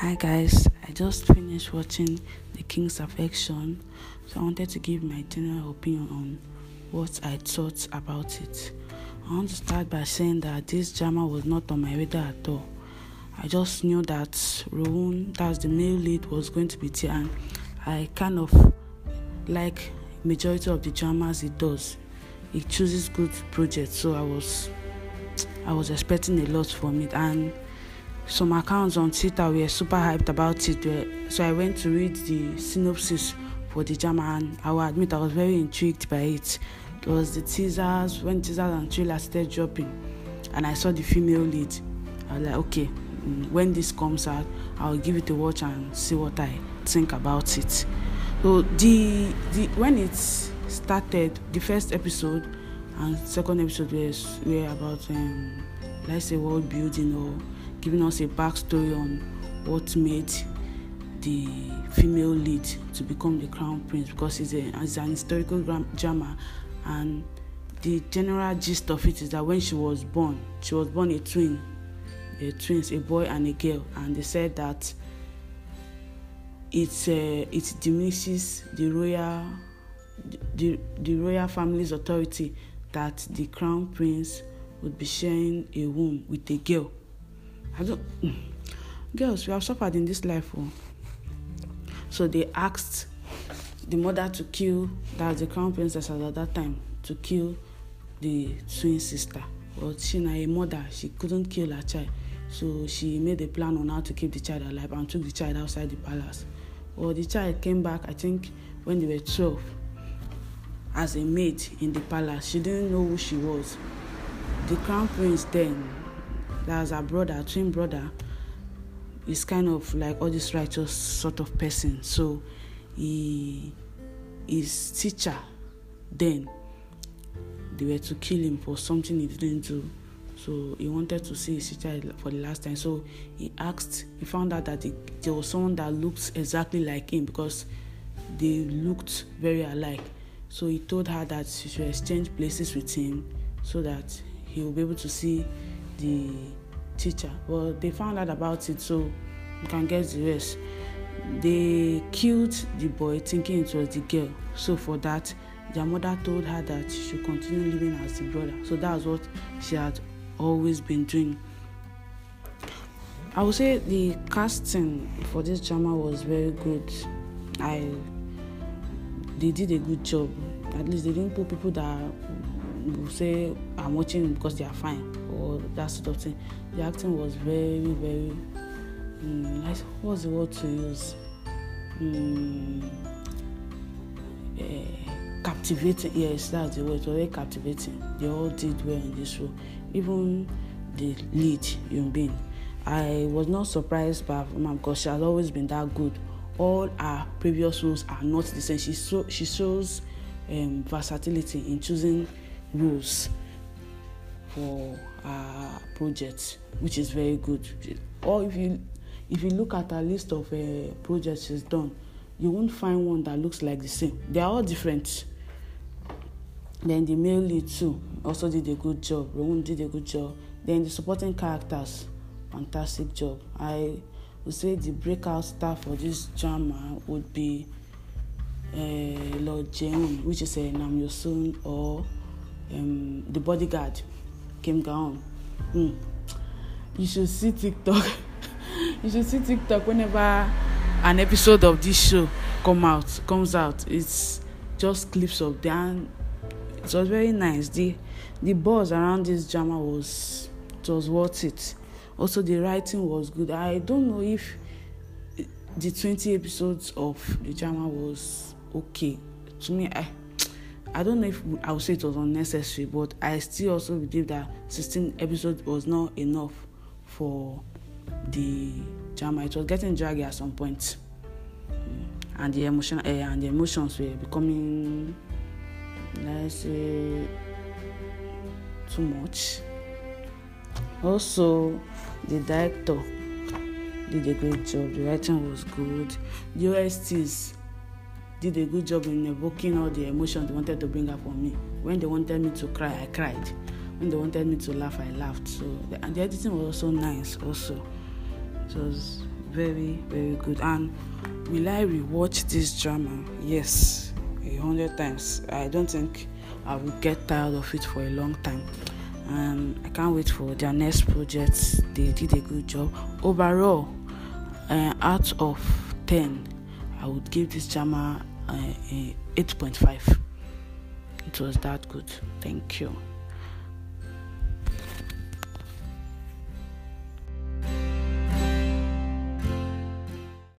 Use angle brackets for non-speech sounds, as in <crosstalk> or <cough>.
Hi guys, I just finished watching The King's Affection, so I wanted to give my general opinion on what I thought about it. I want to start by saying that this drama was not on my radar at all. I just knew that Rowoon, that's the male lead, was going to be there, and I kind of like majority of the dramas it does. It chooses good projects, so I was I was expecting a lot from it and some accounts on Twitter were super hyped about it. So I went to read the synopsis for the drama, and I will admit I was very intrigued by it. It was the teasers, when teasers and trailers started dropping, and I saw the female lead. I was like, okay, mm, when this comes out, I'll give it a watch and see what I think about it. So the the when it started, the first episode and second episode was were about um, let's say world building or giving us a backstory on what made the female lead to become the crown prince because it's, a, it's an historical drama. And the general gist of it is that when she was born she was born a twin a twins a boy and a girl. And they said that it uh, it diminishes the royal the, the royal family's authority that the crown prince would be sharing a womb with a girl I don't. Girls, we have suffered in this life. Oh. So they asked the mother to kill, that's the crown princess at that time, to kill the twin sister. But she, now a mother, she couldn't kill her child. So she made a plan on how to keep the child alive and took the child outside the palace. Well, the child came back, I think, when they were 12, as a maid in the palace. She didn't know who she was. The crown prince then that's her brother, twin brother, is kind of like all this righteous sort of person. So he his teacher then they were to kill him for something he didn't do. So he wanted to see his teacher for the last time. So he asked, he found out that there was someone that looked exactly like him because they looked very alike. So he told her that she should exchange places with him so that he will be able to see the teacher. Well, they found out about it, so you can guess the rest. They killed the boy thinking it was the girl. So for that, their mother told her that she should continue living as the brother. So that was what she had always been doing. I would say the casting for this drama was very good. I they did a good job. At least they didn't put people that say I'm watching because they are fine or that sort of thing. The acting was very, very. Um, what's the word to use? Um, uh, captivating. Yes, that's the word. It was very captivating. They all did well in this show. Even the lead, Yoon Bin. I was not surprised by her because she has always been that good. All her previous roles are not the same. She so she shows um, versatility in choosing roles for our projects, which is very good. Or if you if you look at a list of uh, projects she's done, you won't find one that looks like the same. They are all different. Then the male lead too also did a good job. Rowan did a good job. Then the supporting characters, fantastic job. I would say the breakout star for this drama would be uh, Lord Jae which is a uh, Nam Yosun or um, the bodyguard. Kim Gaon. Mm. You should see TikTok. <laughs> you should see TikTok whenever an episode of this show come out comes out. It's just clips of them. It was very nice. The the buzz around this drama was it was worth it. Also the writing was good. I don't know if the 20 episodes of the drama was okay. To me, I I don't know if I would say it was unnecessary, but I still also believe that 16 episodes was not enough for the drama. It was getting draggy at some point, mm. and the emotion uh, and the emotions were becoming, let's say, too much. Also, the director did a great job. The writing was good. The OSTs did a good job in evoking all the emotions they wanted to bring up on me. When they wanted me to cry, I cried. When they wanted me to laugh, I laughed. So and the editing was also nice. Also, it was very very good and will i rewatch this drama yes a hundred times i don't think i will get tired of it for a long time and i can't wait for their next project they did a good job overall uh, out of 10 i would give this drama Eh, 8.5 it was that good. Thank you